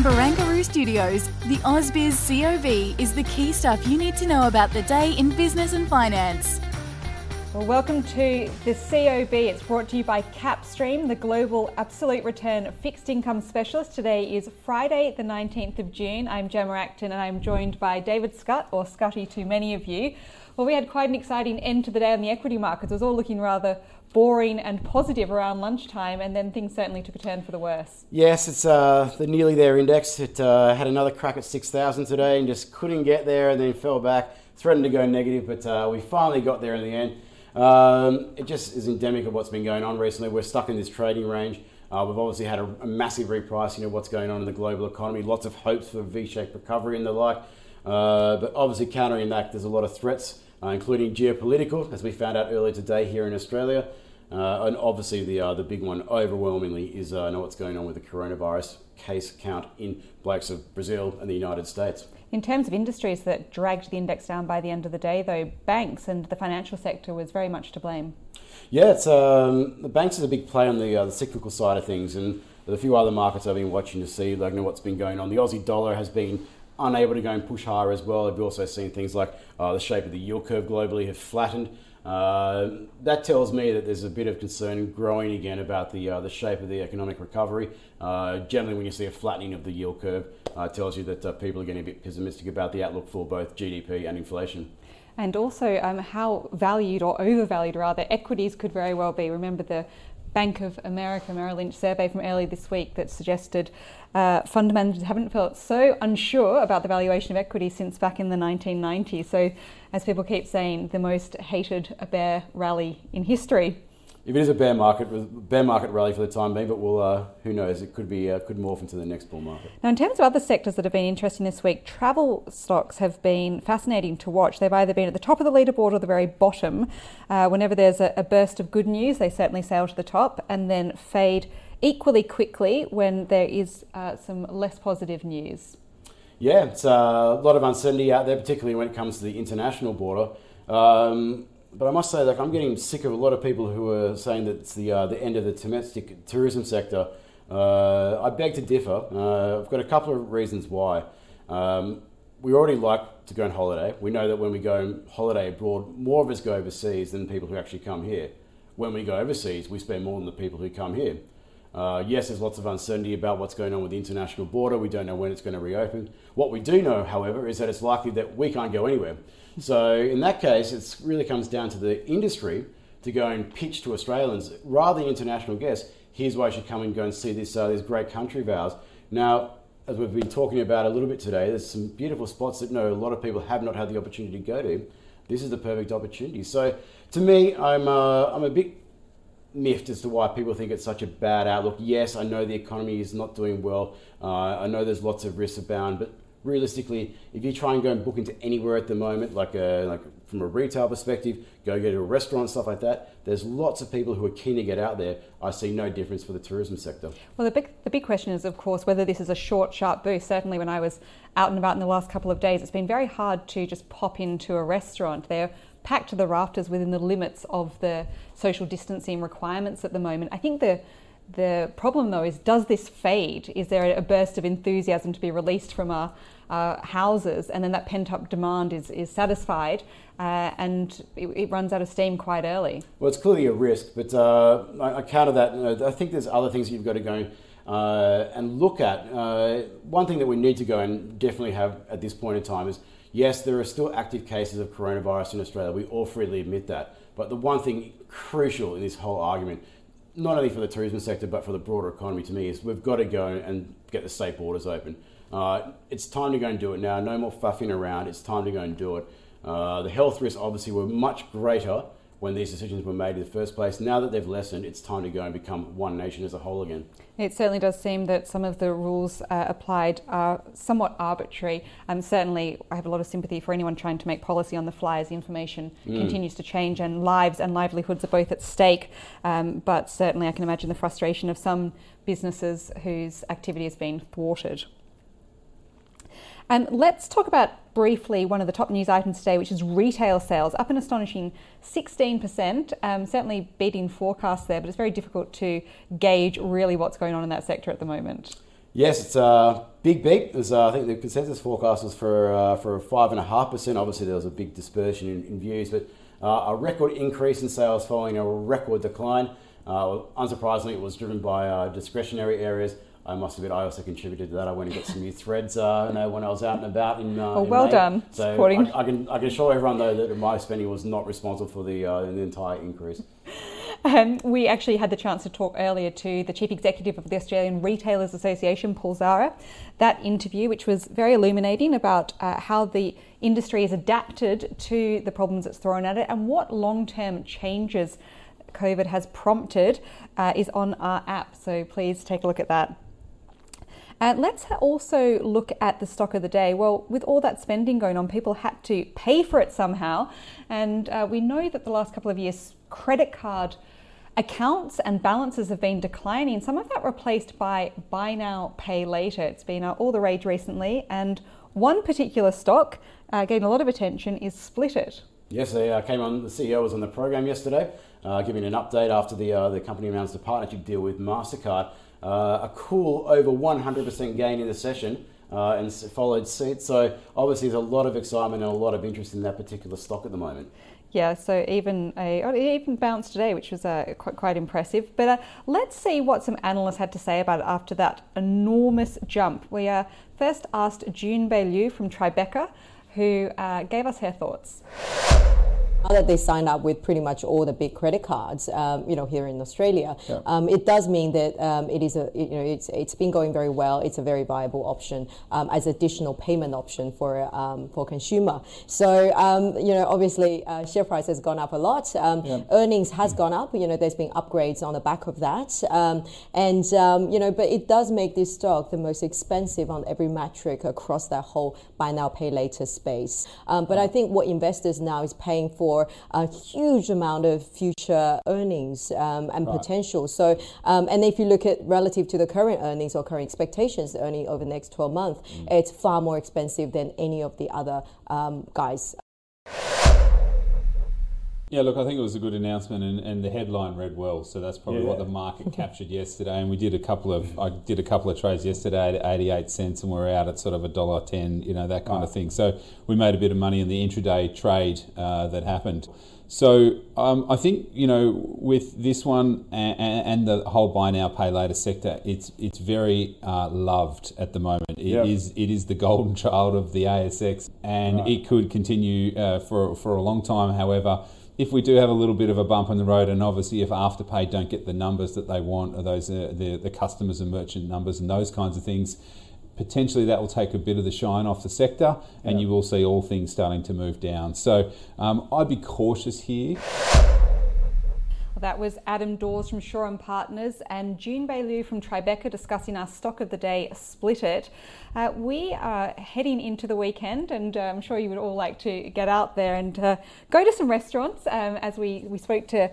From Barangaroo Studios, the AusBiz COB is the key stuff you need to know about the day in business and finance. Well, welcome to the COB. It's brought to you by Kapstream, the global absolute return fixed income specialist. Today is Friday, the 19th of June. I'm Gemma Acton and I'm joined by David Scott, or Scotty to many of you. Well, we had quite an exciting end to the day on the equity markets. It was all looking rather boring and positive around lunchtime, and then things certainly took a turn for the worse. Yes, it's uh, the nearly there index. It uh, had another crack at 6,000 today and just couldn't get there and then fell back, threatened to go negative, but uh, we finally got there in the end. Um, it just is endemic of what's been going on recently. We're stuck in this trading range. Uh, we've obviously had a, a, massive repricing of what's going on in the global economy, lots of hopes for V-shaped recovery and the like. Uh, but obviously countering that, there's a lot of threats, including geopolitical, as we found out earlier today here in Australia. Uh, and obviously, the uh, the big one overwhelmingly is uh, know what's going on with the coronavirus case count in blokes of Brazil and the United States. In terms of industries that dragged the index down by the end of the day, though, banks and the financial sector was very much to blame. Yeah, it's um, the banks is a big play on the uh, the cyclical side of things, and a few other markets I've been watching to see like know what's been going on. The Aussie dollar has been unable to go and push higher as well. I've also seen things like uh, the shape of the yield curve globally have flattened. Uh, that tells me that there's a bit of concern growing again about the uh, the shape of the economic recovery. Uh, generally, when you see a flattening of the yield curve, uh, it tells you that uh, people are getting a bit pessimistic about the outlook for both GDP and inflation. And also, um, how valued or overvalued, rather, equities could very well be. Remember the Bank of America Merrill Lynch survey from early this week that suggested uh, fund managers haven't felt so unsure about the valuation of equity since back in the 1990s. So, as people keep saying, the most hated bear rally in history if it is a bear market, bear market rally for the time being, but we'll, uh, who knows, it could be uh, could morph into the next bull market. Now, in terms of other sectors that have been interesting this week, travel stocks have been fascinating to watch. They've either been at the top of the leaderboard or the very bottom. Uh, whenever there's a, a burst of good news, they certainly sail to the top and then fade equally quickly when there is uh, some less positive news. Yeah, it's uh, a lot of uncertainty out there, particularly when it comes to the international border. Um, but I must say, like, I'm getting sick of a lot of people who are saying that it's the uh, the end of the domestic tourism sector. Uh, I beg to differ. Uh, I've got a couple of reasons why. Um, we already like to go on holiday. We know that when we go on holiday abroad, more of us go overseas than people who actually come here. When we go overseas, we spend more than the people who come here. Uh, yes, there's lots of uncertainty about what's going on with the international border. We don't know when it's going to reopen. What we do know, however, is that it's likely that we can't go anywhere. So in that case, it really comes down to the industry to go and pitch to Australians rather than international guests. Here's why you should come and go and see this uh, this great country of ours. Now, as we've been talking about a little bit today, there's some beautiful spots that no a lot of people have not had the opportunity to go to. This is the perfect opportunity. So, to me, I'm uh, I'm a bit miffed as to why people think it's such a bad outlook. Yes, I know the economy is not doing well. Uh, I know there's lots of risks abound, but realistically, if you try and go and book into anywhere at the moment, like a, like from a retail perspective, go to a restaurant, stuff like that. There's lots of people who are keen to get out there. I see no difference for the tourism sector. Well, the big the big question is, of course, whether this is a short, sharp boost. Certainly, when I was out and about in the last couple of days, it's been very hard to just pop into a restaurant. They're packed to the rafters within the limits of the social distancing requirements at the moment. I think the the problem, though, is does this fade? Is there a burst of enthusiasm to be released from our uh, houses, and then that pent up demand is, is satisfied, uh, and it, it, runs out of steam quite early? Well, it's clearly a risk, but uh, I, I, counter that. You know, I think there's other things you've got to go uh, and look at. Uh, one thing that we need to go and definitely have at this point in time is yes, there are still active cases of coronavirus in Australia. We all freely admit that. But the one thing crucial in this whole argument not only for the tourism sector but for the broader economy to me is we've got to go and get the state borders open. Uh, it's time to go and do it now. No more faffing around. It's time to go and do it. Uh, the health risks obviously were much greater when these decisions were made in the first place. Now that they've lessened, it's time to go and become one nation as a whole again. It certainly does seem that some of the rules uh, applied are somewhat arbitrary. Um, certainly, I have a lot of sympathy for anyone trying to make policy on the fly as the information mm. continues to change and lives and livelihoods are both at stake. Um, but certainly, I can imagine the frustration of some businesses whose activity has been thwarted. Let's talk about briefly one of the top news items today, which is retail sales, up an astonishing 16%, um, certainly beating forecasts there, but it's very difficult to gauge really what's going on in that sector at the moment. Yes, it's a big beat. Uh, I think the consensus forecast was for uh, for five and a half percent. Obviously, there was a big dispersion in, in views, but uh, a record increase in sales following a record decline. Uh, unsurprisingly, it was driven by uh, discretionary areas. I must admit, I also contributed to that. I went and got some new threads, uh, you know, when I was out and about in. Uh, oh, well May. done. So supporting. I, I, can I can assure everyone though that my spending was not responsible for the uh, the entire increase. Um, we actually had the chance to talk earlier to the chief executive of the Australian Retailers Association, Paul Zahra. That interview, which was very illuminating about uh, how the industry has adapted to the problems it's thrown at it and what long-term changes COVID has prompted, uh, is on our app. So please take a look at that. And let's also look at the stock of the day. Well, with all that spending going on, people had to pay for it somehow. And uh, we know that the last couple of years, credit card accounts and balances have been declining. Some of that replaced by buy now, pay later. It's been uh, all the rage recently. And one particular stock uh, getting a lot of attention is Splitit. Yes, they uh, came on. The CEO was on the program yesterday, uh, giving an update after the uh, the company announced a partnership deal with Mastercard. Uh, a cool over 100% gain in the session. Uh, and followed suit. So obviously, there's a lot of excitement and a lot of interest in that particular stock at the moment. Yeah, so even a even bounced today, which was uh, quite quite impressive. But uh, let's see what some analysts had to say about it after that enormous jump. We uh, first asked June Liu from Tribeca, who uh, gave us her thoughts. Now that they signed up with pretty much all the big credit cards, um, you know, here in Australia, yeah. um, it does mean that um, it is a, you know, it's it's been going very well. It's a very viable option um, as additional payment option for um, for consumer. So um, you know, obviously, uh, share price has gone up a lot. Yeah. Earnings has gone up. You know, there's been upgrades on the back of that, and you know, but it does make this stock the most expensive on every metric across that whole buy now pay later space. but I think what investors now is paying for for a huge amount of future earnings um, and right. potential. So, um, and if you look at relative to the current earnings or current expectations, the earning over the next 12 months, mm. it's far more expensive than any of the other um, guys. Yeah, look, I think it was a good announcement, and, and the headline read well. So that's probably yeah. what the market captured yesterday. And we did a couple of, I did a couple of trades yesterday at 88 cents, and we're out at sort of a dollar ten, you know, that kind right. of thing. So we made a bit of money in the intraday trade uh, that happened. So um, I think you know with this one and, and, the whole buy now pay later sector, it's it's very uh, loved at the moment. It yep. is it is the golden child of the ASX, and right. it could continue uh, for for a long time. However if we do have a little bit of a bump in the road, and obviously if Afterpay don't get the numbers that they want, or those uh, the the customers and merchant numbers and those kinds of things, potentially that will take a bit of the shine off the sector, and yeah. you will see all things starting to move down. So um, I'd be cautious here. That was Adam Dawes from Shaw and Partners and June Liu from Tribeca discussing our stock of the day, Splitit. Uh, we are heading into the weekend, and uh, I'm sure you would all like to get out there and uh, go to some restaurants. Um, as we, we spoke to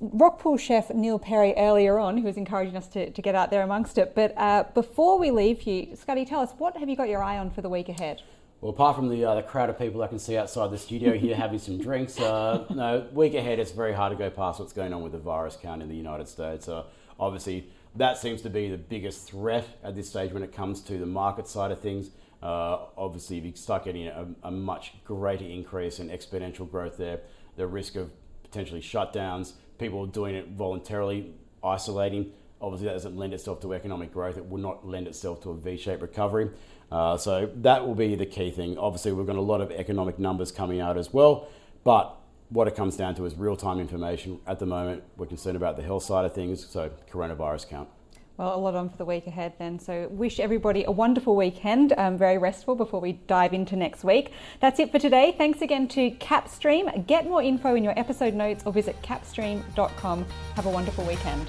Rockpool chef Neil Perry earlier on, who was encouraging us to, to get out there amongst it. But uh, before we leave you, Scotty, tell us what have you got your eye on for the week ahead? Well, apart from the, uh, the crowd of people I can see outside the studio here having some drinks, uh, no, week ahead it's very hard to go past what's going on with the virus count in the United States. Uh, obviously, that seems to be the biggest threat at this stage when it comes to the market side of things. Uh, obviously, if you start getting a, a, much greater increase in exponential growth there, the risk of potentially shutdowns, people doing it voluntarily, isolating, obviously that doesn't lend itself to economic growth. It would not lend itself to a V-shaped recovery. Uh, so that will be the key thing. Obviously, we've got a lot of economic numbers coming out as well, but what it comes down to is real-time information. At the moment, we're concerned about the health side of things, so coronavirus count. Well, a lot on for the week ahead then. So, wish everybody a wonderful weekend, um, very restful before we dive into next week. That's it for today. Thanks again to Kapstream. Get more info in your episode notes or visit kapstream.com. Have a wonderful weekend.